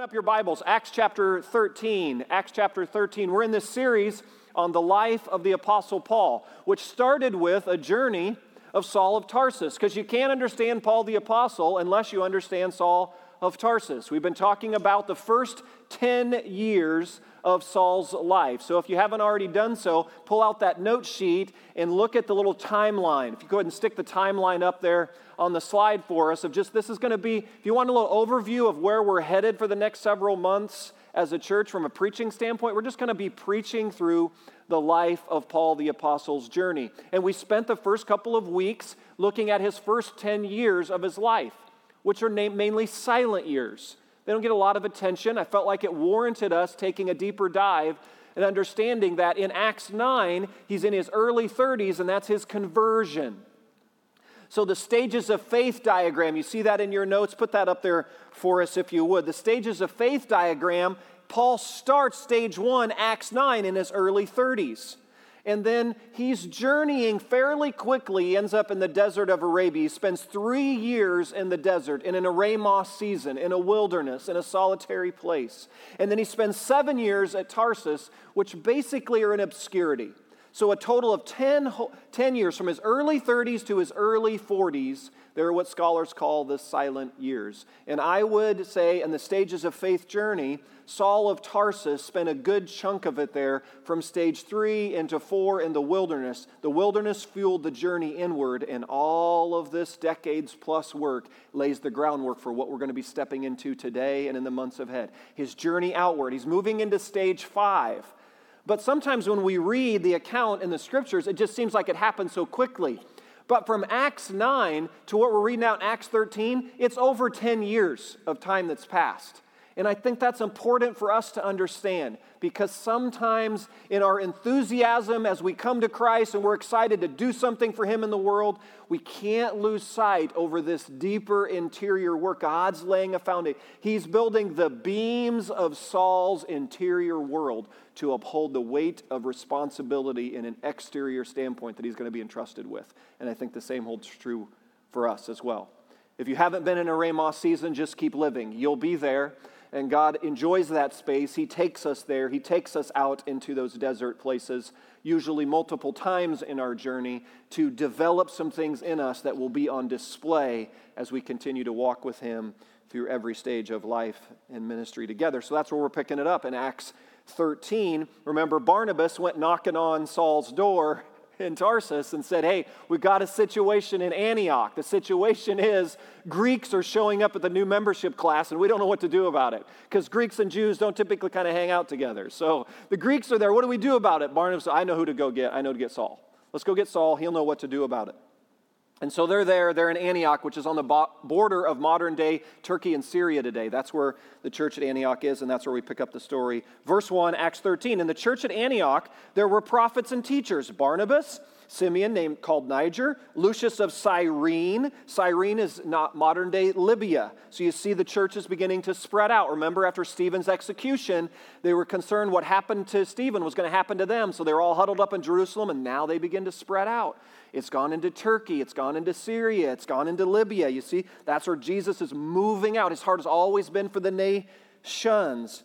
Open up your Bibles, Acts chapter 13. Acts chapter 13. We're in this series on the life of the Apostle Paul, which started with a journey of Saul of Tarsus, because you can't understand Paul the Apostle unless you understand Saul of Tarsus. We've been talking about the first 10 years of Saul's life. So if you haven't already done so, pull out that note sheet and look at the little timeline. If you go ahead and stick the timeline up there on the slide for us of just this is going to be, if you want a little overview of where we're headed for the next several months as a church from a preaching standpoint, we're just going to be preaching through the life of Paul the Apostle's journey. And we spent the first couple of weeks looking at his first 10 years of his life, which are named mainly silent years. They don't get a lot of attention. I felt like it warranted us taking a deeper dive and understanding that in Acts 9, he's in his early 30s, and that's his conversion. So, the stages of faith diagram, you see that in your notes? Put that up there for us if you would. The stages of faith diagram, Paul starts stage one, Acts 9, in his early 30s. And then he's journeying fairly quickly. He ends up in the desert of Arabia. He spends three years in the desert, in an eremos season, in a wilderness, in a solitary place. And then he spends seven years at Tarsus, which basically are in obscurity. So, a total of 10, 10 years from his early 30s to his early 40s, they're what scholars call the silent years. And I would say, in the stages of faith journey, Saul of Tarsus spent a good chunk of it there from stage three into four in the wilderness. The wilderness fueled the journey inward, and all of this decades plus work lays the groundwork for what we're going to be stepping into today and in the months ahead. His journey outward, he's moving into stage five. But sometimes when we read the account in the scriptures, it just seems like it happened so quickly. But from Acts 9 to what we're reading out in Acts 13, it's over 10 years of time that's passed. And I think that's important for us to understand because sometimes in our enthusiasm as we come to Christ and we're excited to do something for Him in the world, we can't lose sight over this deeper interior work. God's laying a foundation. He's building the beams of Saul's interior world to uphold the weight of responsibility in an exterior standpoint that he's going to be entrusted with. And I think the same holds true for us as well. If you haven't been in a Eremos season, just keep living. You'll be there and God enjoys that space. He takes us there, He takes us out into those desert places, usually multiple times in our journey, to develop some things in us that will be on display as we continue to walk with Him through every stage of life and ministry together. So that's where we're picking it up in Acts 13. Remember, Barnabas went knocking on Saul's door in Tarsus and said, Hey, we've got a situation in Antioch. The situation is Greeks are showing up at the new membership class and we don't know what to do about it because Greeks and Jews don't typically kind of hang out together. So the Greeks are there. What do we do about it? Barnabas I know who to go get. I know to get Saul. Let's go get Saul. He'll know what to do about it. And so they're there, they're in Antioch, which is on the border of modern day Turkey and Syria today. That's where the church at Antioch is, and that's where we pick up the story. Verse 1, Acts 13. In the church at Antioch, there were prophets and teachers Barnabas, Simeon, named called Niger, Lucius of Cyrene. Cyrene is not modern day Libya. So you see the church is beginning to spread out. Remember, after Stephen's execution, they were concerned what happened to Stephen was going to happen to them. So they were all huddled up in Jerusalem, and now they begin to spread out. It's gone into Turkey, it's gone into Syria, it's gone into Libya. You see, that's where Jesus is moving out. His heart has always been for the nations.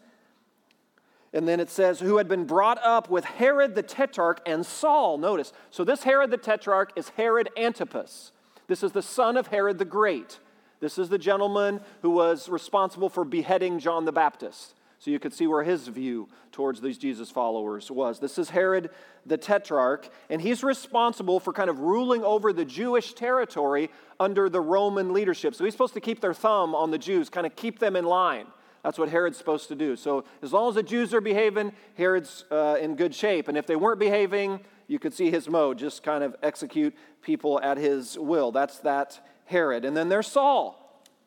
And then it says, who had been brought up with Herod the Tetrarch and Saul. Notice, so this Herod the Tetrarch is Herod Antipas. This is the son of Herod the Great. This is the gentleman who was responsible for beheading John the Baptist. So you could see where his view towards these Jesus followers was. This is Herod the Tetrarch, and he's responsible for kind of ruling over the Jewish territory under the Roman leadership. So he's supposed to keep their thumb on the Jews, kind of keep them in line. That's what Herod's supposed to do. So as long as the Jews are behaving, Herod's uh, in good shape. And if they weren't behaving, you could see his mode, just kind of execute people at his will. That's that Herod. And then there's Saul.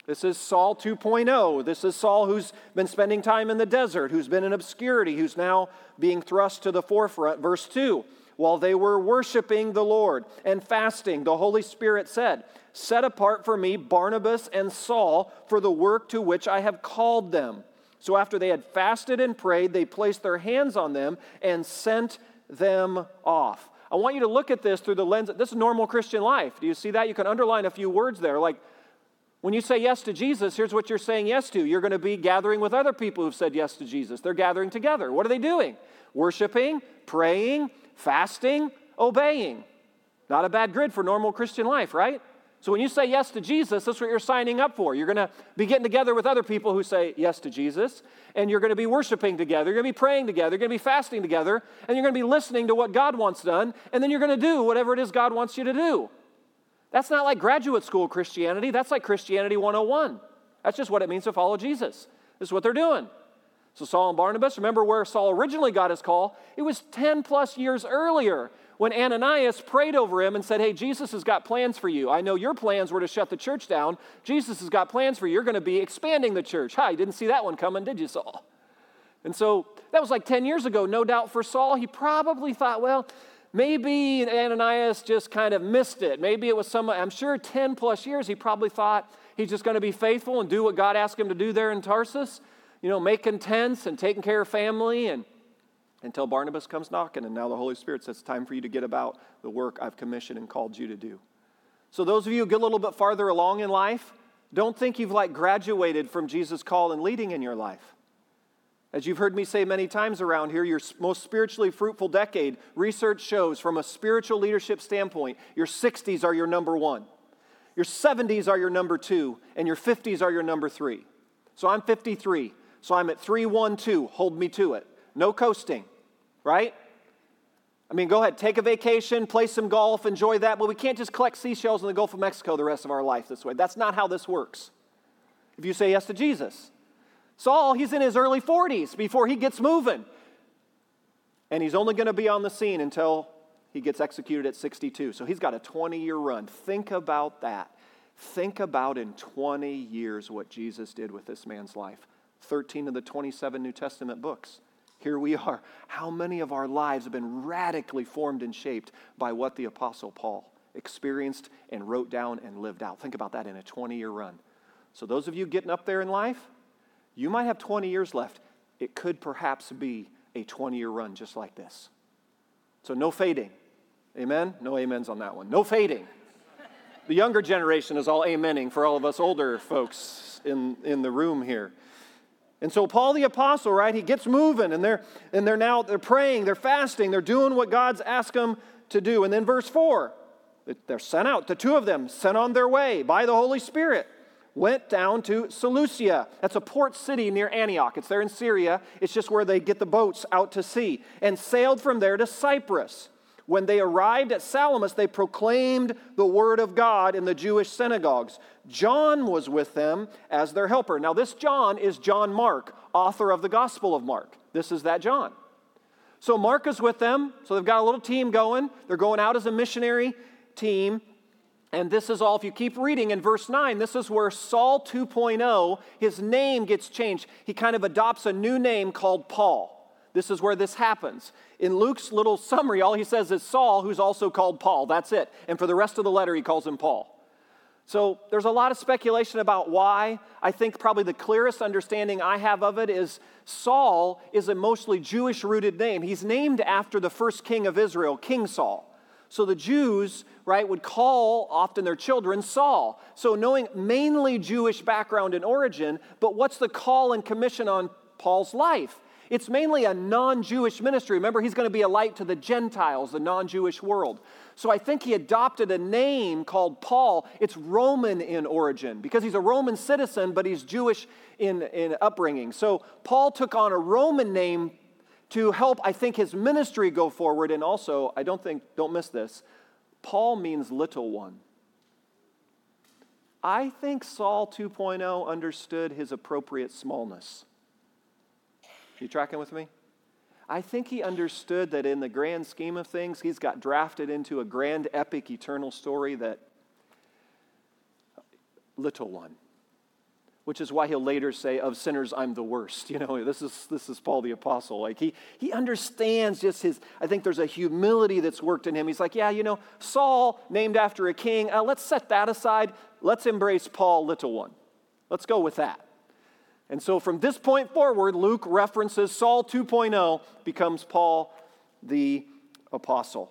This is Saul 2.0. This is Saul who's been spending time in the desert, who's been in obscurity, who's now being thrust to the forefront. Verse 2 While they were worshiping the Lord and fasting, the Holy Spirit said, Set apart for me Barnabas and Saul for the work to which I have called them. So after they had fasted and prayed, they placed their hands on them and sent them off. I want you to look at this through the lens. Of, this is normal Christian life. Do you see that? You can underline a few words there, like When you say yes to Jesus, here's what you're saying yes to. You're going to be gathering with other people who've said yes to Jesus. They're gathering together. What are they doing? Worshiping, praying, fasting, obeying. Not a bad grid for normal Christian life, right? So when you say yes to Jesus, that's what you're signing up for. You're going to be getting together with other people who say yes to Jesus, and you're going to be worshiping together, you're going to be praying together, you're going to be fasting together, and you're going to be listening to what God wants done, and then you're going to do whatever it is God wants you to do. That's not like graduate school Christianity, that's like Christianity 101. That's just what it means to follow Jesus. This is what they're doing. So, Saul and Barnabas, remember where Saul originally got his call? It was 10 plus years earlier when Ananias prayed over him and said, Hey, Jesus has got plans for you. I know your plans were to shut the church down. Jesus has got plans for you. You're going to be expanding the church. Hi, you didn't see that one coming, did you, Saul? And so that was like 10 years ago, no doubt for Saul. He probably thought, well, maybe Ananias just kind of missed it. Maybe it was some, I'm sure 10 plus years, he probably thought he's just going to be faithful and do what God asked him to do there in Tarsus, you know, making tents and taking care of family and until Barnabas comes knocking, and now the Holy Spirit says, time for you to get about the work I've commissioned and called you to do. So, those of you who get a little bit farther along in life, don't think you've like graduated from Jesus' call and leading in your life. As you've heard me say many times around here, your most spiritually fruitful decade, research shows from a spiritual leadership standpoint, your 60s are your number one, your 70s are your number two, and your 50s are your number three. So I'm 53, so I'm at 312, hold me to it. No coasting, right? I mean, go ahead, take a vacation, play some golf, enjoy that, but we can't just collect seashells in the Gulf of Mexico the rest of our life this way. That's not how this works. If you say yes to Jesus, Saul, he's in his early 40s before he gets moving. And he's only going to be on the scene until he gets executed at 62. So he's got a 20 year run. Think about that. Think about in 20 years what Jesus did with this man's life. 13 of the 27 New Testament books. Here we are. How many of our lives have been radically formed and shaped by what the Apostle Paul experienced and wrote down and lived out? Think about that in a 20 year run. So, those of you getting up there in life, you might have 20 years left. It could perhaps be a 20 year run just like this. So, no fading. Amen? No amens on that one. No fading. The younger generation is all amening for all of us older folks in, in the room here. And so Paul the apostle, right, he gets moving and they're and they're now they're praying, they're fasting, they're doing what God's asked them to do. And then verse 4, they're sent out, the two of them sent on their way by the Holy Spirit. Went down to Seleucia. That's a port city near Antioch. It's there in Syria. It's just where they get the boats out to sea. And sailed from there to Cyprus. When they arrived at Salamis, they proclaimed the word of God in the Jewish synagogues. John was with them as their helper. Now, this John is John Mark, author of the Gospel of Mark. This is that John. So, Mark is with them. So, they've got a little team going. They're going out as a missionary team. And this is all, if you keep reading in verse 9, this is where Saul 2.0, his name gets changed. He kind of adopts a new name called Paul. This is where this happens. In Luke's little summary, all he says is Saul, who's also called Paul. That's it. And for the rest of the letter, he calls him Paul. So there's a lot of speculation about why. I think probably the clearest understanding I have of it is Saul is a mostly Jewish rooted name. He's named after the first king of Israel, King Saul. So the Jews, right, would call often their children Saul. So knowing mainly Jewish background and origin, but what's the call and commission on Paul's life? It's mainly a non Jewish ministry. Remember, he's going to be a light to the Gentiles, the non Jewish world. So I think he adopted a name called Paul. It's Roman in origin because he's a Roman citizen, but he's Jewish in, in upbringing. So Paul took on a Roman name to help, I think, his ministry go forward. And also, I don't think, don't miss this, Paul means little one. I think Saul 2.0 understood his appropriate smallness. You tracking with me? I think he understood that in the grand scheme of things, he's got drafted into a grand epic eternal story that little one which is why he'll later say of sinners i'm the worst. You know this is this is paul the apostle. Like he he understands just his i think there's a humility that's worked in him. He's like yeah you know saul named after a king uh, let's set that aside. Let's embrace paul little one. Let's go with that. And so from this point forward, Luke references Saul 2.0 becomes Paul the apostle.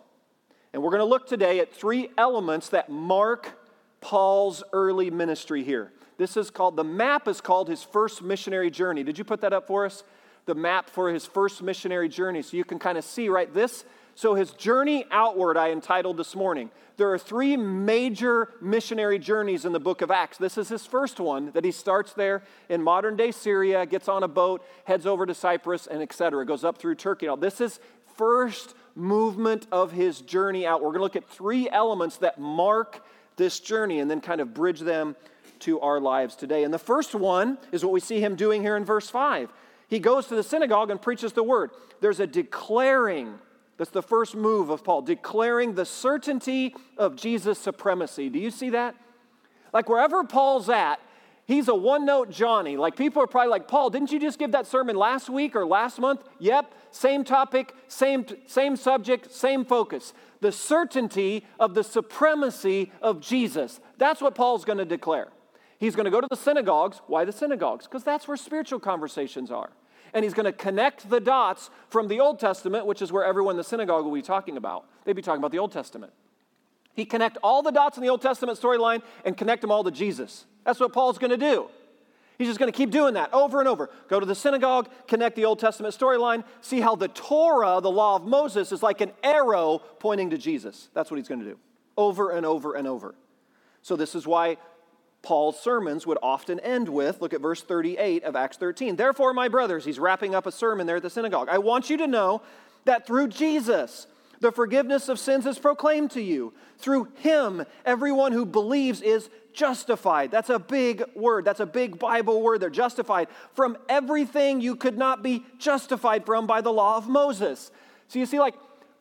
And we're going to look today at three elements that mark Paul's early ministry here. This is called, the map is called his first missionary journey. Did you put that up for us? The map for his first missionary journey. So you can kind of see, right? This, so his journey outward, I entitled this morning. There are three major missionary journeys in the book of Acts. This is his first one that he starts there in modern day Syria, gets on a boat, heads over to Cyprus, and etc. Goes up through Turkey. Now, this is first movement of his journey out. We're going to look at three elements that mark this journey and then kind of bridge them to our lives today. And the first one is what we see him doing here in verse 5. He goes to the synagogue and preaches the word. There's a declaring. That's the first move of Paul, declaring the certainty of Jesus' supremacy. Do you see that? Like wherever Paul's at, he's a one note Johnny. Like people are probably like, Paul, didn't you just give that sermon last week or last month? Yep, same topic, same, same subject, same focus. The certainty of the supremacy of Jesus. That's what Paul's going to declare. He's going to go to the synagogues. Why the synagogues? Because that's where spiritual conversations are. And he's going to connect the dots from the Old Testament, which is where everyone in the synagogue will be talking about. They'd be talking about the Old Testament. He connect all the dots in the Old Testament storyline and connect them all to Jesus. That's what Paul's going to do. He's just going to keep doing that over and over. Go to the synagogue, connect the Old Testament storyline, see how the Torah, the law of Moses, is like an arrow pointing to Jesus. That's what he's going to do over and over and over. So, this is why Paul's sermons would often end with look at verse 38 of Acts 13. Therefore, my brothers, he's wrapping up a sermon there at the synagogue. I want you to know that through Jesus, the forgiveness of sins is proclaimed to you. Through him, everyone who believes is justified. That's a big word. That's a big Bible word. They're justified from everything you could not be justified from by the law of Moses. So you see, like,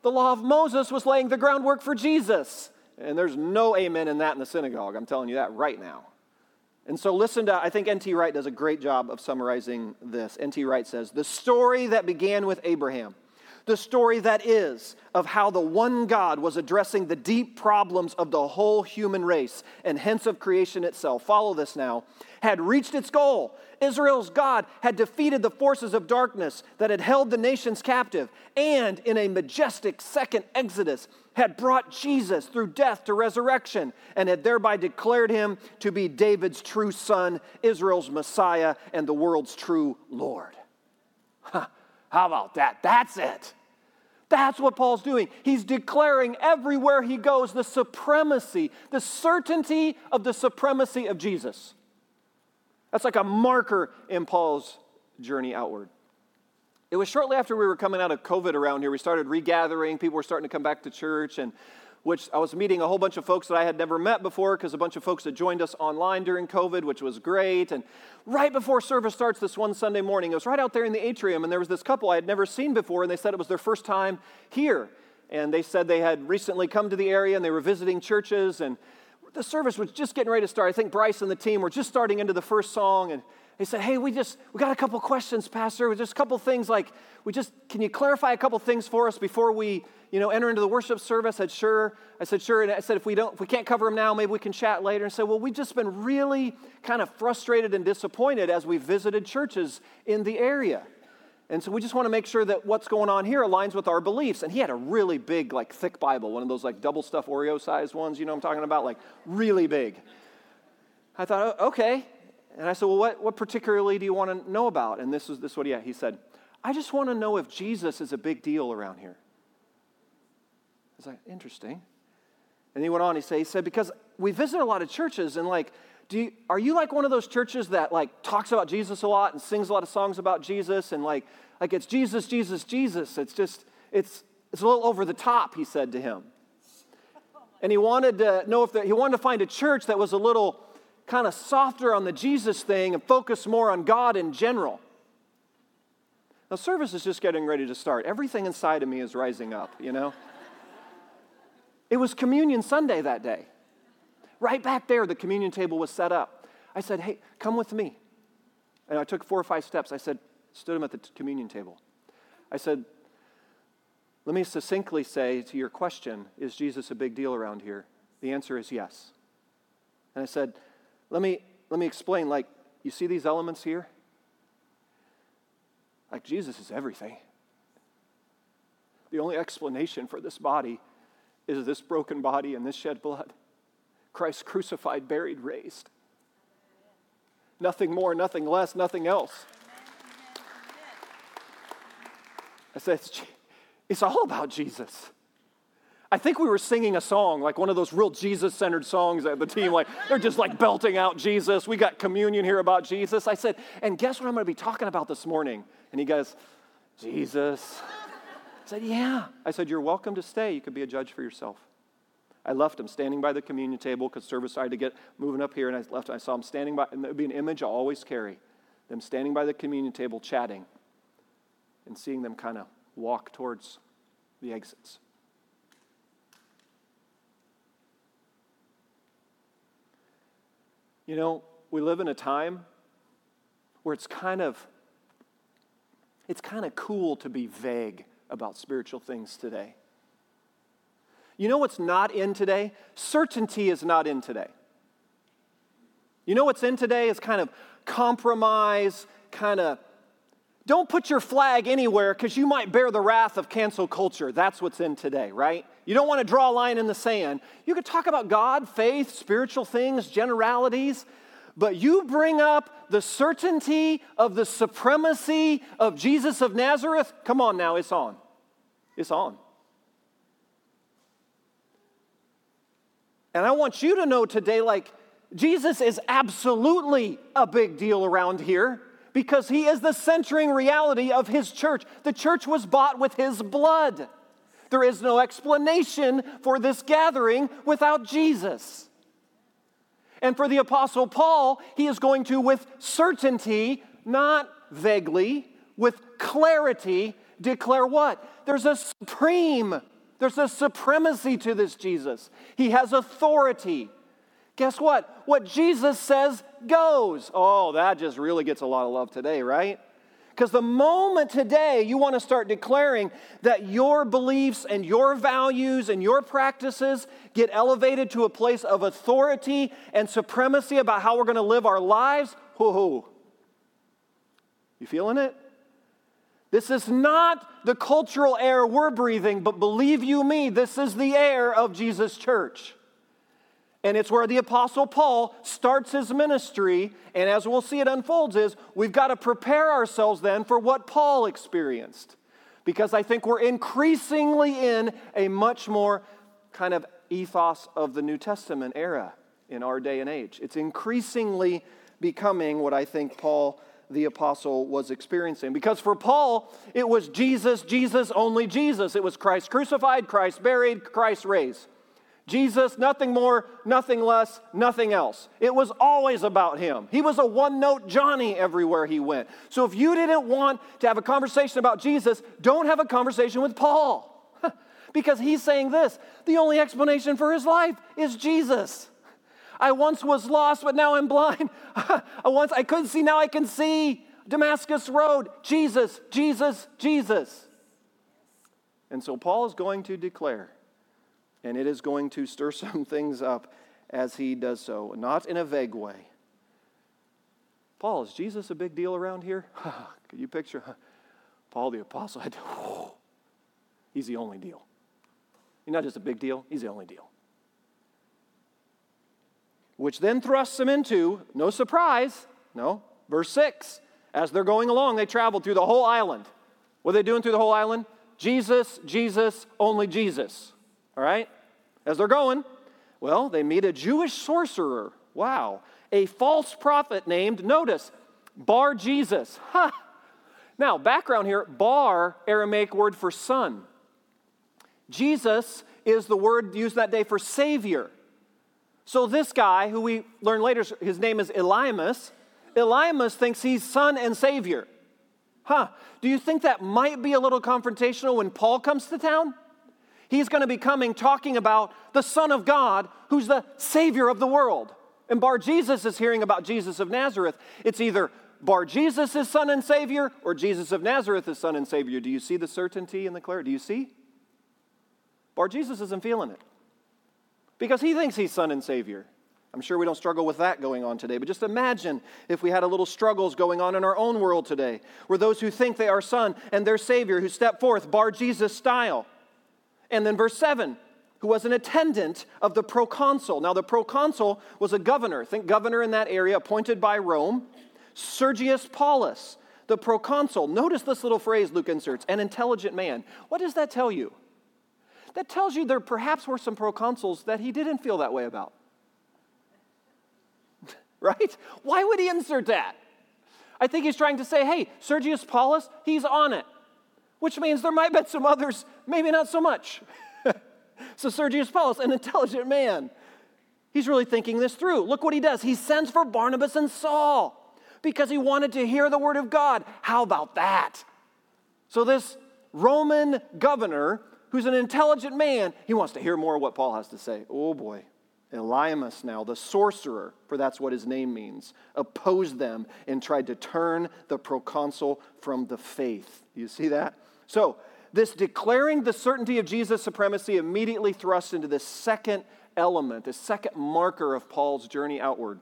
the law of Moses was laying the groundwork for Jesus. And there's no amen in that in the synagogue. I'm telling you that right now. And so listen to, I think N.T. Wright does a great job of summarizing this. N.T. Wright says, The story that began with Abraham, the story that is of how the one God was addressing the deep problems of the whole human race and hence of creation itself. Follow this now. Had reached its goal. Israel's God had defeated the forces of darkness that had held the nations captive, and in a majestic second exodus, had brought Jesus through death to resurrection and had thereby declared him to be David's true son, Israel's Messiah, and the world's true Lord. Huh, how about that? That's it. That's what Paul's doing. He's declaring everywhere he goes the supremacy, the certainty of the supremacy of Jesus. That's like a marker in Paul's journey outward. It was shortly after we were coming out of COVID around here, we started regathering. People were starting to come back to church, and which I was meeting a whole bunch of folks that I had never met before because a bunch of folks had joined us online during COVID, which was great. And right before service starts this one Sunday morning, it was right out there in the atrium, and there was this couple I had never seen before, and they said it was their first time here. And they said they had recently come to the area and they were visiting churches, and the service was just getting ready to start. I think Bryce and the team were just starting into the first song, and they said, Hey, we just, we got a couple questions, Pastor. Just a couple things like, we just, can you clarify a couple things for us before we, you know, enter into the worship service? I said, Sure. I said, Sure. And I said, If we don't, if we can't cover them now, maybe we can chat later. And said, Well, we've just been really kind of frustrated and disappointed as we visited churches in the area. And so we just want to make sure that what's going on here aligns with our beliefs. And he had a really big, like thick Bible, one of those like double stuff Oreo sized ones, you know I'm talking about? Like really big. I thought, oh, okay. And I said, Well, what, what particularly do you want to know about? And this is this what he, he said, I just want to know if Jesus is a big deal around here. I was like, interesting. And he went on, he said, he said, because we visit a lot of churches and like, do you, are you like one of those churches that like talks about Jesus a lot and sings a lot of songs about Jesus and like, like it's Jesus, Jesus, Jesus. It's just, it's, it's a little over the top, he said to him. And he wanted to know if the, he wanted to find a church that was a little kind of softer on the Jesus thing and focus more on God in general. Now, service is just getting ready to start. Everything inside of me is rising up, you know? it was Communion Sunday that day. Right back there, the communion table was set up. I said, Hey, come with me. And I took four or five steps. I said, Stood him at the communion table. I said, Let me succinctly say to your question, Is Jesus a big deal around here? The answer is yes. And I said, let me, let me explain. Like, you see these elements here? Like, Jesus is everything. The only explanation for this body is this broken body and this shed blood. Christ crucified, buried, raised. Nothing more, nothing less, nothing else. I said, it's, it's all about Jesus. I think we were singing a song, like one of those real Jesus centered songs at the team, like they're just like belting out Jesus. We got communion here about Jesus. I said, and guess what I'm going to be talking about this morning? And he goes, Jesus. I said, yeah. I said, you're welcome to stay. You could be a judge for yourself. I left him standing by the communion table because service had to get moving up here, and I left. I saw him standing by, and it would be an image I always carry them standing by the communion table chatting and seeing them kind of walk towards the exits. You know, we live in a time where it's kind of it's kind of cool to be vague about spiritual things today. You know what's not in today? Certainty is not in today. You know what's in today is kind of compromise, kind of don't put your flag anywhere because you might bear the wrath of cancel culture. That's what's in today, right? You don't want to draw a line in the sand. You could talk about God, faith, spiritual things, generalities, but you bring up the certainty of the supremacy of Jesus of Nazareth. Come on now, it's on. It's on. And I want you to know today like, Jesus is absolutely a big deal around here because he is the centering reality of his church. The church was bought with his blood. There is no explanation for this gathering without Jesus. And for the Apostle Paul, he is going to, with certainty, not vaguely, with clarity, declare what? There's a supreme there's a supremacy to this Jesus. He has authority. Guess what? What Jesus says goes. Oh, that just really gets a lot of love today, right? Because the moment today you want to start declaring that your beliefs and your values and your practices get elevated to a place of authority and supremacy about how we're going to live our lives, hoo! you feeling it? This is not the cultural air we're breathing, but believe you me, this is the air of Jesus' church. And it's where the Apostle Paul starts his ministry. And as we'll see it unfolds, is we've got to prepare ourselves then for what Paul experienced. Because I think we're increasingly in a much more kind of ethos of the New Testament era in our day and age. It's increasingly becoming what I think Paul the apostle was experiencing. Because for Paul, it was Jesus, Jesus, only Jesus. It was Christ crucified, Christ buried, Christ raised. Jesus, nothing more, nothing less, nothing else. It was always about him. He was a one note Johnny everywhere he went. So if you didn't want to have a conversation about Jesus, don't have a conversation with Paul. because he's saying this the only explanation for his life is Jesus. I once was lost, but now I'm blind. I once I couldn't see, now I can see. Damascus Road, Jesus, Jesus, Jesus. And so Paul is going to declare, and it is going to stir some things up as he does so, not in a vague way. Paul, is Jesus a big deal around here? Could you picture Paul the apostle? Had to, he's the only deal. He's not just a big deal, he's the only deal which then thrusts them into, no surprise, no, verse 6. As they're going along, they traveled through the whole island. What are they doing through the whole island? Jesus, Jesus, only Jesus. All right? As they're going, well, they meet a Jewish sorcerer. Wow. A false prophet named, notice, Bar Jesus. Ha! Now, background here Bar, Aramaic word for son. Jesus is the word used that day for Savior. So, this guy, who we learn later, his name is Elymas, Elymas thinks he's son and savior. Huh, do you think that might be a little confrontational when Paul comes to town? He's going to be coming talking about the Son of God who's the Savior of the world. And Bar Jesus is hearing about Jesus of Nazareth. It's either Bar Jesus is Son and Savior or Jesus of Nazareth is Son and Savior. Do you see the certainty and the clarity? Do you see? Bar Jesus isn't feeling it because he thinks he's son and savior. I'm sure we don't struggle with that going on today, but just imagine if we had a little struggles going on in our own world today, where those who think they are son and their savior who step forth, bar Jesus style. And then verse 7 who was an attendant of the proconsul. Now, the proconsul was a governor, think governor in that area, appointed by Rome. Sergius Paulus, the proconsul. Notice this little phrase Luke inserts an intelligent man. What does that tell you? That tells you there perhaps were some proconsuls that he didn't feel that way about. right? Why would he insert that? I think he's trying to say, hey, Sergius Paulus, he's on it, which means there might be some others, maybe not so much. so, Sergius Paulus, an intelligent man, he's really thinking this through. Look what he does. He sends for Barnabas and Saul because he wanted to hear the word of God. How about that? So, this Roman governor, who's an intelligent man, he wants to hear more of what Paul has to say. Oh boy. Elymas now, the sorcerer, for that's what his name means, opposed them and tried to turn the proconsul from the faith. You see that? So, this declaring the certainty of Jesus' supremacy immediately thrusts into the second element, the second marker of Paul's journey outward.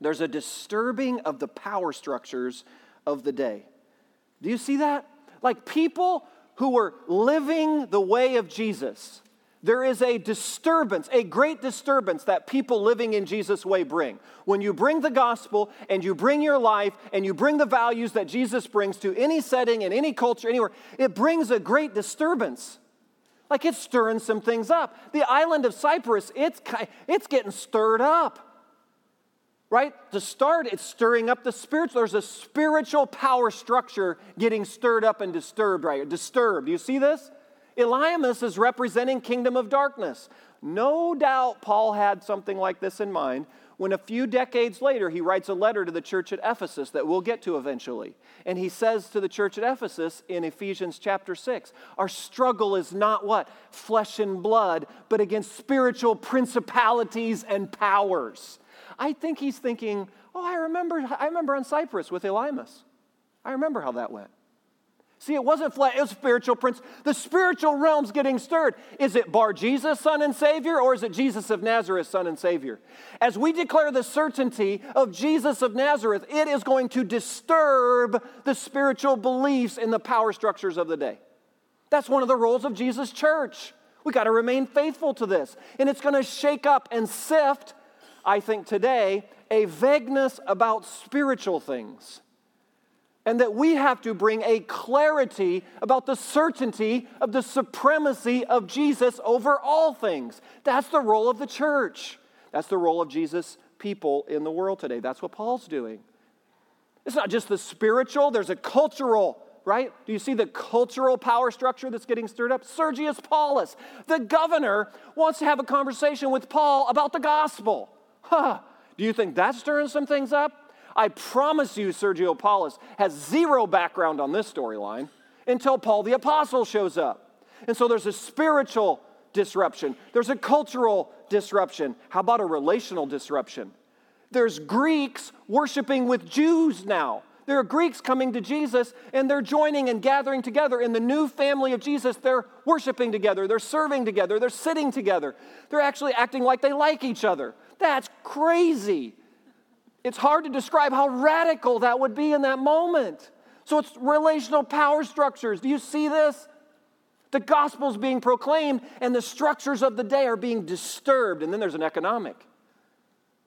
There's a disturbing of the power structures of the day. Do you see that? Like people who were living the way of Jesus there is a disturbance, a great disturbance that people living in Jesus' way bring. When you bring the gospel and you bring your life and you bring the values that Jesus brings to any setting and any culture, anywhere, it brings a great disturbance. Like it's stirring some things up. The island of Cyprus, it's, it's getting stirred up. Right? To start, it's stirring up the spiritual. There's a spiritual power structure getting stirred up and disturbed, right? Disturbed. Do you see this? Elymas is representing kingdom of darkness. No doubt Paul had something like this in mind when a few decades later he writes a letter to the church at Ephesus that we'll get to eventually. And he says to the church at Ephesus in Ephesians chapter 6, our struggle is not what? Flesh and blood, but against spiritual principalities and powers. I think he's thinking, oh, I remember, I remember on Cyprus with Elymas. I remember how that went. See, it wasn't flat, it was spiritual prince. The spiritual realm's getting stirred. Is it Bar Jesus, Son and Savior, or is it Jesus of Nazareth, Son and Savior? As we declare the certainty of Jesus of Nazareth, it is going to disturb the spiritual beliefs in the power structures of the day. That's one of the roles of Jesus' church. We got to remain faithful to this. And it's going to shake up and sift, I think today, a vagueness about spiritual things and that we have to bring a clarity about the certainty of the supremacy of Jesus over all things. That's the role of the church. That's the role of Jesus' people in the world today. That's what Paul's doing. It's not just the spiritual, there's a cultural, right? Do you see the cultural power structure that's getting stirred up? Sergius Paulus, the governor, wants to have a conversation with Paul about the gospel. Huh. Do you think that's stirring some things up? I promise you, Sergio Paulus has zero background on this storyline until Paul the Apostle shows up. And so there's a spiritual disruption, there's a cultural disruption. How about a relational disruption? There's Greeks worshiping with Jews now. There are Greeks coming to Jesus and they're joining and gathering together in the new family of Jesus. They're worshiping together, they're serving together, they're sitting together. They're actually acting like they like each other. That's crazy. It's hard to describe how radical that would be in that moment. So it's relational power structures. Do you see this? The gospel is being proclaimed, and the structures of the day are being disturbed. And then there's an economic.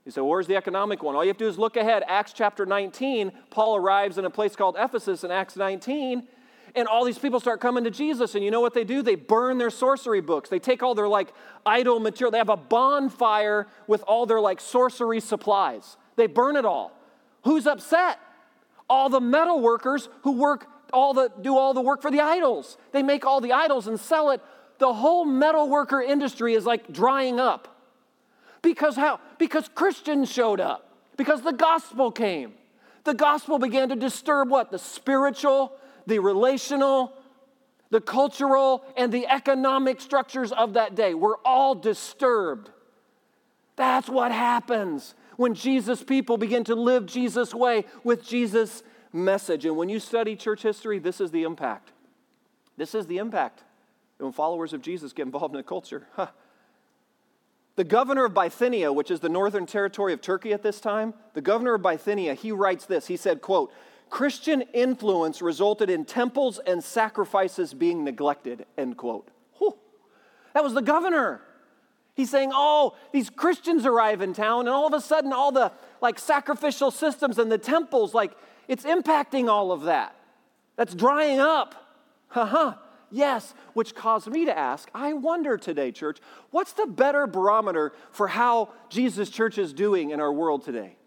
You say, where's the economic one? All you have to do is look ahead. Acts chapter 19, Paul arrives in a place called Ephesus in Acts 19, and all these people start coming to Jesus. And you know what they do? They burn their sorcery books. They take all their like idol material. They have a bonfire with all their like sorcery supplies. They burn it all. Who's upset? All the metal workers who work all the do all the work for the idols. They make all the idols and sell it. The whole metal worker industry is like drying up. Because how? Because Christians showed up. Because the gospel came. The gospel began to disturb what? The spiritual, the relational, the cultural, and the economic structures of that day were all disturbed. That's what happens when Jesus' people begin to live Jesus' way with Jesus' message. And when you study church history, this is the impact. This is the impact when followers of Jesus get involved in the culture. Huh. The governor of Bithynia, which is the northern territory of Turkey at this time, the governor of Bithynia, he writes this. He said, quote, Christian influence resulted in temples and sacrifices being neglected, end quote. Whew. That was the governor. He's saying, oh, these Christians arrive in town, and all of a sudden, all the like sacrificial systems and the temples, like it's impacting all of that. That's drying up. Haha. Yes, which caused me to ask, I wonder today, church, what's the better barometer for how Jesus Church is doing in our world today?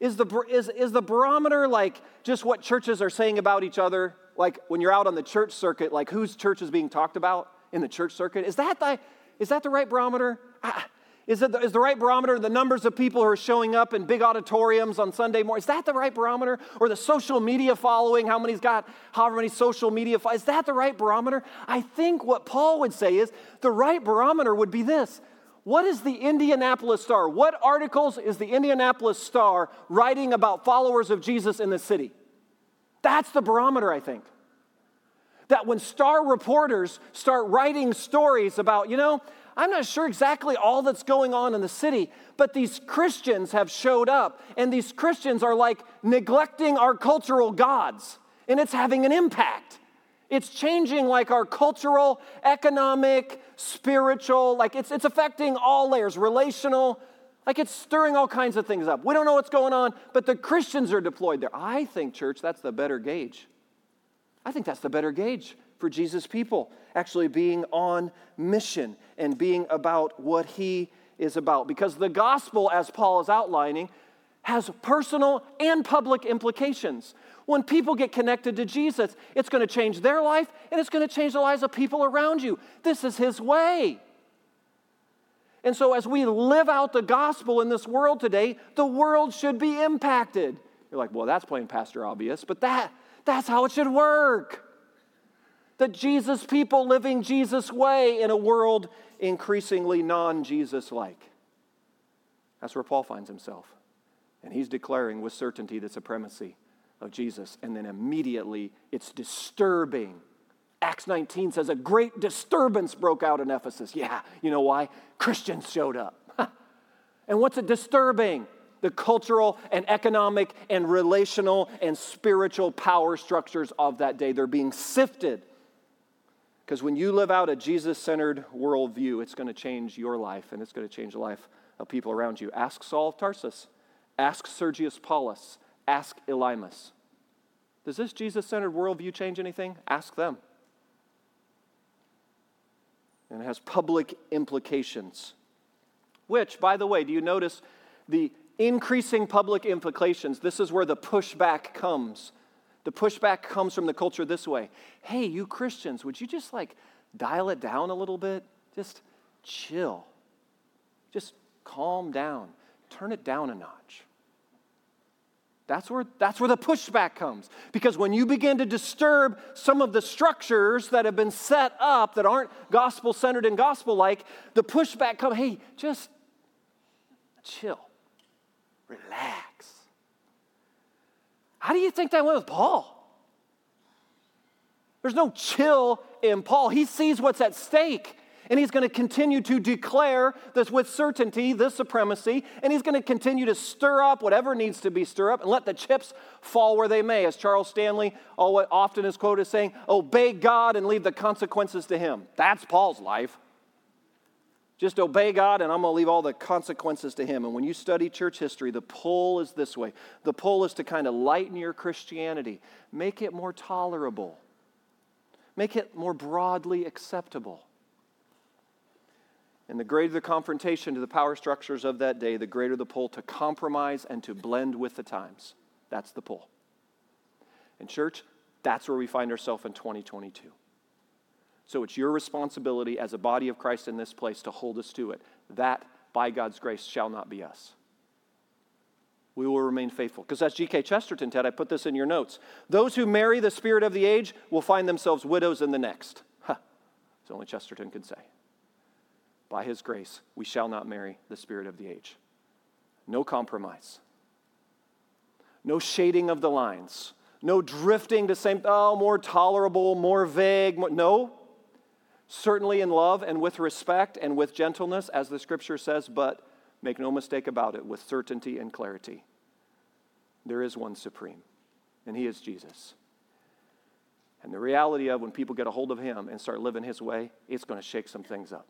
Is the, is, is the barometer like just what churches are saying about each other? Like when you're out on the church circuit, like whose church is being talked about in the church circuit? Is that the, is that the right barometer? Ah, is, it the, is the right barometer the numbers of people who are showing up in big auditoriums on Sunday morning? Is that the right barometer? Or the social media following, how many's got however many social media, is that the right barometer? I think what Paul would say is the right barometer would be this. What is the Indianapolis Star? What articles is the Indianapolis Star writing about followers of Jesus in the city? That's the barometer, I think. That when star reporters start writing stories about, you know, I'm not sure exactly all that's going on in the city, but these Christians have showed up, and these Christians are like neglecting our cultural gods, and it's having an impact. It's changing like our cultural, economic, spiritual, like it's, it's affecting all layers, relational, like it's stirring all kinds of things up. We don't know what's going on, but the Christians are deployed there. I think, church, that's the better gauge. I think that's the better gauge for Jesus' people, actually being on mission and being about what he is about. Because the gospel, as Paul is outlining, has personal and public implications. When people get connected to Jesus, it's going to change their life and it's going to change the lives of people around you. This is his way. And so, as we live out the gospel in this world today, the world should be impacted. You're like, well, that's plain pastor obvious, but that, that's how it should work The Jesus people living Jesus' way in a world increasingly non Jesus like. That's where Paul finds himself. And he's declaring with certainty the supremacy of Jesus. And then immediately it's disturbing. Acts 19 says a great disturbance broke out in Ephesus. Yeah, you know why? Christians showed up. and what's it disturbing? The cultural and economic and relational and spiritual power structures of that day. They're being sifted because when you live out a Jesus centered worldview, it's going to change your life and it's going to change the life of people around you. Ask Saul of Tarsus, ask Sergius Paulus, ask Elymas. Does this Jesus centered worldview change anything? Ask them. And it has public implications. Which, by the way, do you notice the increasing public implications? This is where the pushback comes the pushback comes from the culture this way Hey, you Christians, would you just like dial it down a little bit? Just chill. Just calm down. Turn it down a notch. That's where, that's where the pushback comes. Because when you begin to disturb some of the structures that have been set up that aren't gospel centered and gospel like, the pushback comes hey, just chill, relax. How do you think that went with Paul? There's no chill in Paul. He sees what's at stake. And he's going to continue to declare this with certainty, this supremacy, and he's going to continue to stir up whatever needs to be stirred up and let the chips fall where they may. As Charles Stanley often is quoted as saying, Obey God and leave the consequences to him. That's Paul's life. Just obey God, and I'm going to leave all the consequences to Him. And when you study church history, the pull is this way the pull is to kind of lighten your Christianity, make it more tolerable, make it more broadly acceptable. And the greater the confrontation to the power structures of that day, the greater the pull to compromise and to blend with the times. That's the pull. And, church, that's where we find ourselves in 2022. So it's your responsibility as a body of Christ in this place to hold us to it. That, by God's grace, shall not be us. We will remain faithful. Because as G.K. Chesterton, Ted, I put this in your notes. Those who marry the spirit of the age will find themselves widows in the next. Huh. It's only Chesterton could say. By his grace, we shall not marry the spirit of the age. No compromise. No shading of the lines. No drifting to same, oh, more tolerable, more vague. More, no, certainly in love and with respect and with gentleness, as the scripture says, but make no mistake about it, with certainty and clarity. There is one supreme, and he is Jesus. And the reality of when people get a hold of him and start living his way, it's going to shake some things up.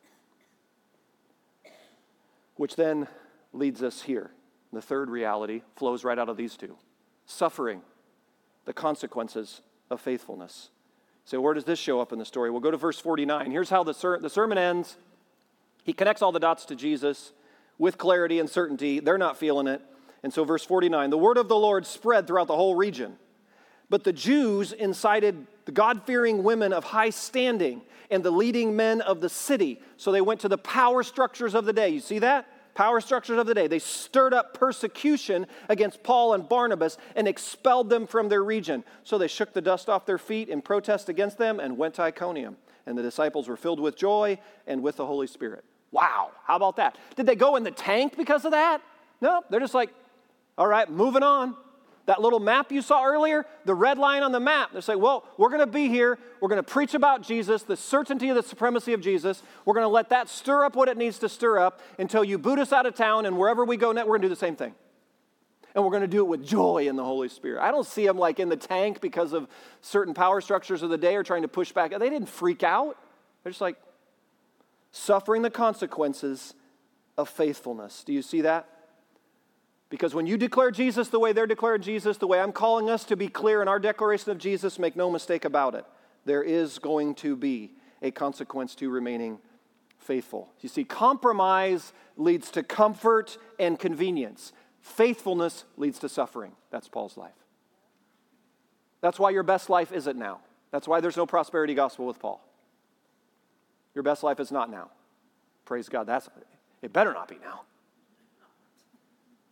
Which then leads us here. The third reality flows right out of these two suffering, the consequences of faithfulness. So, where does this show up in the story? We'll go to verse 49. Here's how the, ser- the sermon ends. He connects all the dots to Jesus with clarity and certainty. They're not feeling it. And so, verse 49 the word of the Lord spread throughout the whole region. But the Jews incited the God fearing women of high standing and the leading men of the city. So they went to the power structures of the day. You see that? Power structures of the day. They stirred up persecution against Paul and Barnabas and expelled them from their region. So they shook the dust off their feet in protest against them and went to Iconium. And the disciples were filled with joy and with the Holy Spirit. Wow, how about that? Did they go in the tank because of that? No, they're just like, all right, moving on. That little map you saw earlier, the red line on the map, they say, well, we're going to be here. We're going to preach about Jesus, the certainty of the supremacy of Jesus. We're going to let that stir up what it needs to stir up until you boot us out of town, and wherever we go next, we're going to do the same thing. And we're going to do it with joy in the Holy Spirit. I don't see them like in the tank because of certain power structures of the day or trying to push back. They didn't freak out. They're just like suffering the consequences of faithfulness. Do you see that? Because when you declare Jesus the way they're declaring Jesus, the way I'm calling us to be clear in our declaration of Jesus, make no mistake about it. There is going to be a consequence to remaining faithful. You see, compromise leads to comfort and convenience, faithfulness leads to suffering. That's Paul's life. That's why your best life isn't now. That's why there's no prosperity gospel with Paul. Your best life is not now. Praise God. That's it better not be now.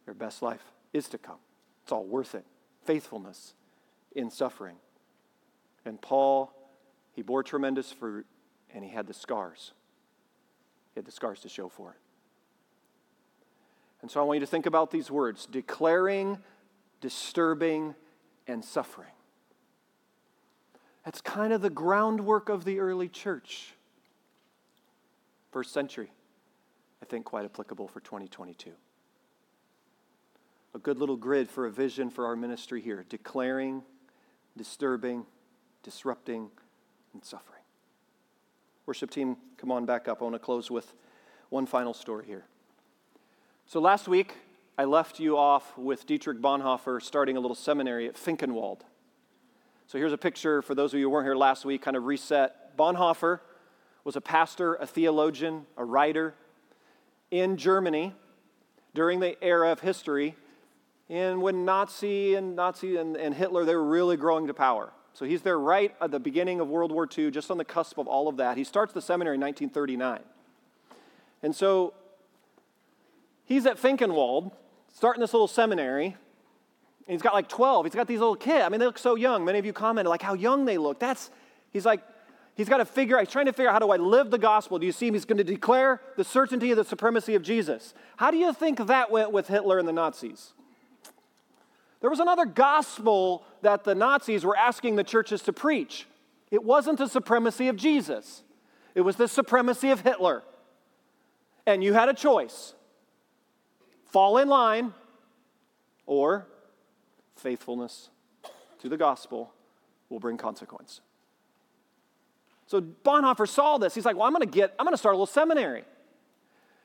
Your best life is to come. It's all worth it. Faithfulness in suffering. And Paul, he bore tremendous fruit and he had the scars. He had the scars to show for it. And so I want you to think about these words declaring, disturbing, and suffering. That's kind of the groundwork of the early church. First century, I think quite applicable for 2022 a good little grid for a vision for our ministry here declaring, disturbing, disrupting, and suffering. Worship team, come on back up. I want to close with one final story here. So last week, I left you off with Dietrich Bonhoeffer starting a little seminary at Finkenwald. So here's a picture for those of you who weren't here last week, kind of reset. Bonhoeffer was a pastor, a theologian, a writer in Germany during the era of history and when Nazi and Nazi and, and Hitler, they were really growing to power. So he's there right at the beginning of World War II, just on the cusp of all of that. He starts the seminary in 1939. And so he's at Finkenwald, starting this little seminary. And he's got like 12. He's got these little kids. I mean, they look so young. Many of you commented, like, how young they look. That's, he's like, he's got to figure, he's trying to figure out how do I live the gospel. Do you see him? He's going to declare the certainty of the supremacy of Jesus. How do you think that went with Hitler and the Nazis? There was another gospel that the Nazis were asking the churches to preach. It wasn't the supremacy of Jesus, it was the supremacy of Hitler. And you had a choice fall in line or faithfulness to the gospel will bring consequence. So Bonhoeffer saw this. He's like, well, I'm going to get, I'm going to start a little seminary.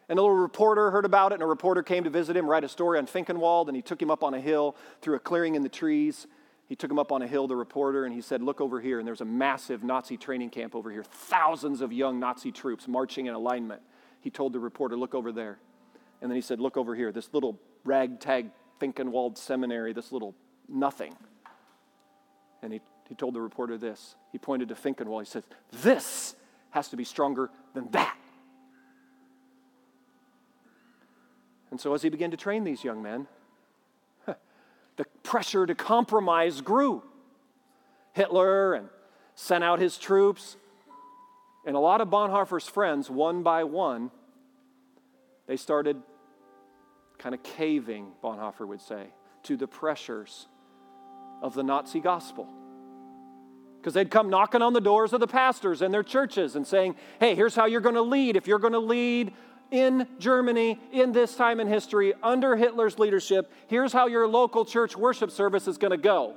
And a little reporter heard about it, and a reporter came to visit him, write a story on Finkenwald, and he took him up on a hill through a clearing in the trees. He took him up on a hill, the reporter, and he said, Look over here. And there's a massive Nazi training camp over here, thousands of young Nazi troops marching in alignment. He told the reporter, Look over there. And then he said, Look over here, this little ragtag Finkenwald seminary, this little nothing. And he, he told the reporter this. He pointed to Finkenwald. He said, This has to be stronger than that. And so, as he began to train these young men, the pressure to compromise grew. Hitler and sent out his troops. And a lot of Bonhoeffer's friends, one by one, they started kind of caving, Bonhoeffer would say, to the pressures of the Nazi gospel. Because they'd come knocking on the doors of the pastors and their churches and saying, hey, here's how you're going to lead. If you're going to lead in Germany in this time in history under Hitler's leadership. Here's how your local church worship service is going to go.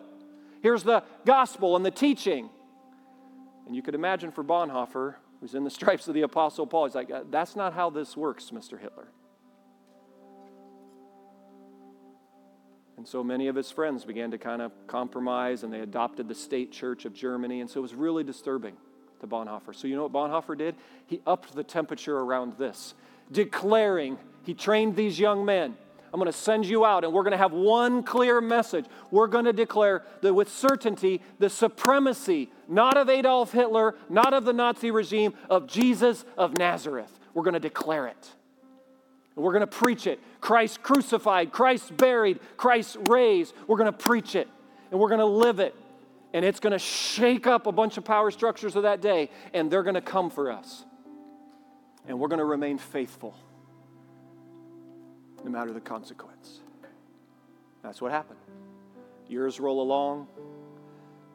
Here's the gospel and the teaching. And you could imagine for Bonhoeffer, who's in the stripes of the Apostle Paul, he's like, uh, that's not how this works, Mr. Hitler. And so many of his friends began to kind of compromise and they adopted the state church of Germany. And so it was really disturbing to Bonhoeffer. So, you know what Bonhoeffer did? He upped the temperature around this declaring, he trained these young men. I'm going to send you out, and we're going to have one clear message. We're going to declare that with certainty the supremacy, not of Adolf Hitler, not of the Nazi regime, of Jesus of Nazareth. We're going to declare it. And we're going to preach it. Christ crucified, Christ buried, Christ raised. We're going to preach it, and we're going to live it and it's going to shake up a bunch of power structures of that day, and they're going to come for us. And we're going to remain faithful no matter the consequence. That's what happened. Years roll along.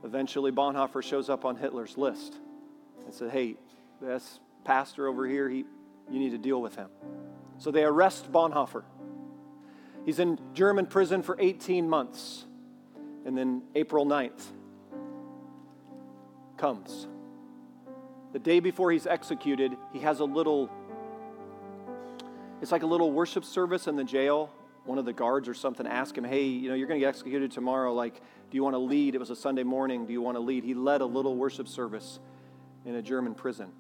Eventually, Bonhoeffer shows up on Hitler's list and said, Hey, this pastor over here, he, you need to deal with him. So they arrest Bonhoeffer. He's in German prison for 18 months. And then April 9th, comes. The day before he's executed, he has a little, it's like a little worship service in the jail. One of the guards or something asked him, Hey, you know, you're going to get executed tomorrow. Like, do you want to lead? It was a Sunday morning. Do you want to lead? He led a little worship service in a German prison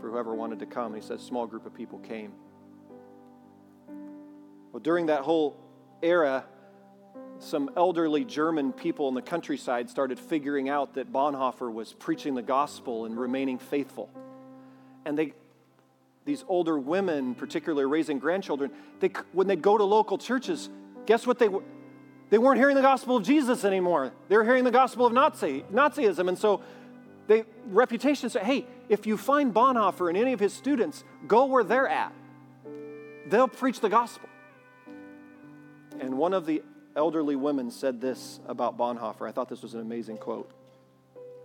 for whoever wanted to come. He said, small group of people came. Well, during that whole era, some elderly German people in the countryside started figuring out that Bonhoeffer was preaching the gospel and remaining faithful. And they, these older women, particularly raising grandchildren, they, when they'd go to local churches, guess what they were? They weren't hearing the gospel of Jesus anymore. They were hearing the gospel of Nazi, Nazism. And so they reputation said, hey, if you find Bonhoeffer and any of his students, go where they're at. They'll preach the gospel. And one of the elderly women said this about Bonhoeffer. I thought this was an amazing quote.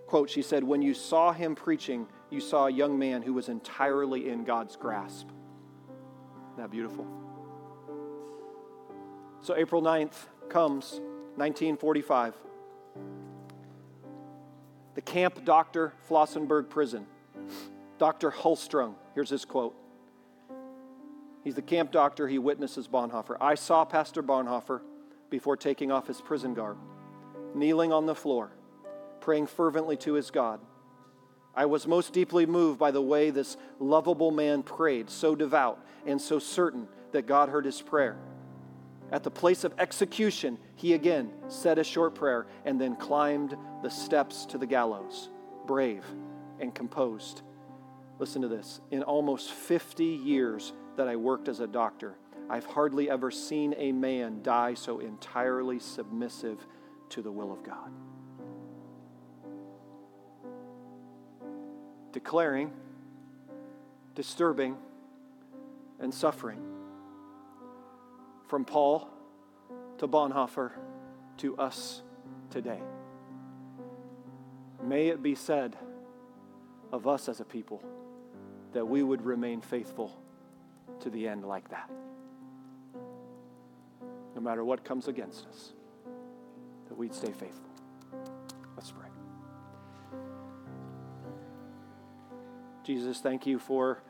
Quote, she said, When you saw him preaching, you saw a young man who was entirely in God's grasp. Isn't that beautiful? So April 9th comes, 1945. The camp doctor, Flossenburg prison. Dr. Hulstrung, here's his quote. He's the camp doctor. He witnesses Bonhoeffer. I saw Pastor Bonhoeffer before taking off his prison garb, kneeling on the floor, praying fervently to his God. I was most deeply moved by the way this lovable man prayed, so devout and so certain that God heard his prayer. At the place of execution, he again said a short prayer and then climbed the steps to the gallows, brave and composed. Listen to this. In almost 50 years that I worked as a doctor, I've hardly ever seen a man die so entirely submissive to the will of God. Declaring, disturbing, and suffering. From Paul to Bonhoeffer to us today. May it be said of us as a people that we would remain faithful to the end like that no matter what comes against us, that we'd stay faithful. Let's pray. Jesus, thank you for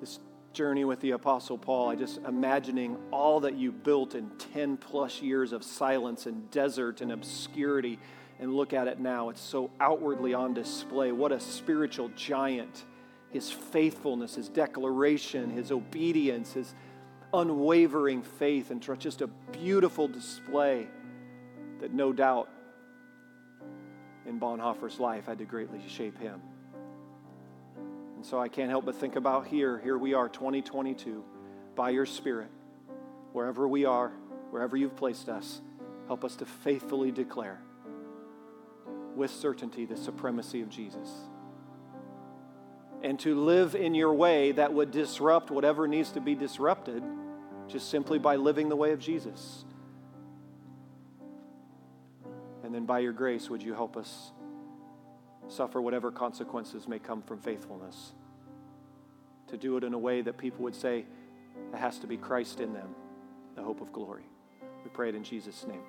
this journey with the Apostle Paul. I just imagining all that you built in 10 plus years of silence and desert and obscurity, and look at it now. It's so outwardly on display. What a spiritual giant. His faithfulness, his declaration, his obedience, his unwavering faith and. Just a beautiful display that no doubt in Bonhoeffer's life had to greatly shape him. And so I can't help but think about here, here we are, 2022, by your Spirit, wherever we are, wherever you've placed us, help us to faithfully declare with certainty the supremacy of Jesus. And to live in your way that would disrupt whatever needs to be disrupted just simply by living the way of Jesus. And then by your grace, would you help us suffer whatever consequences may come from faithfulness? To do it in a way that people would say, it has to be Christ in them, the hope of glory. We pray it in Jesus' name.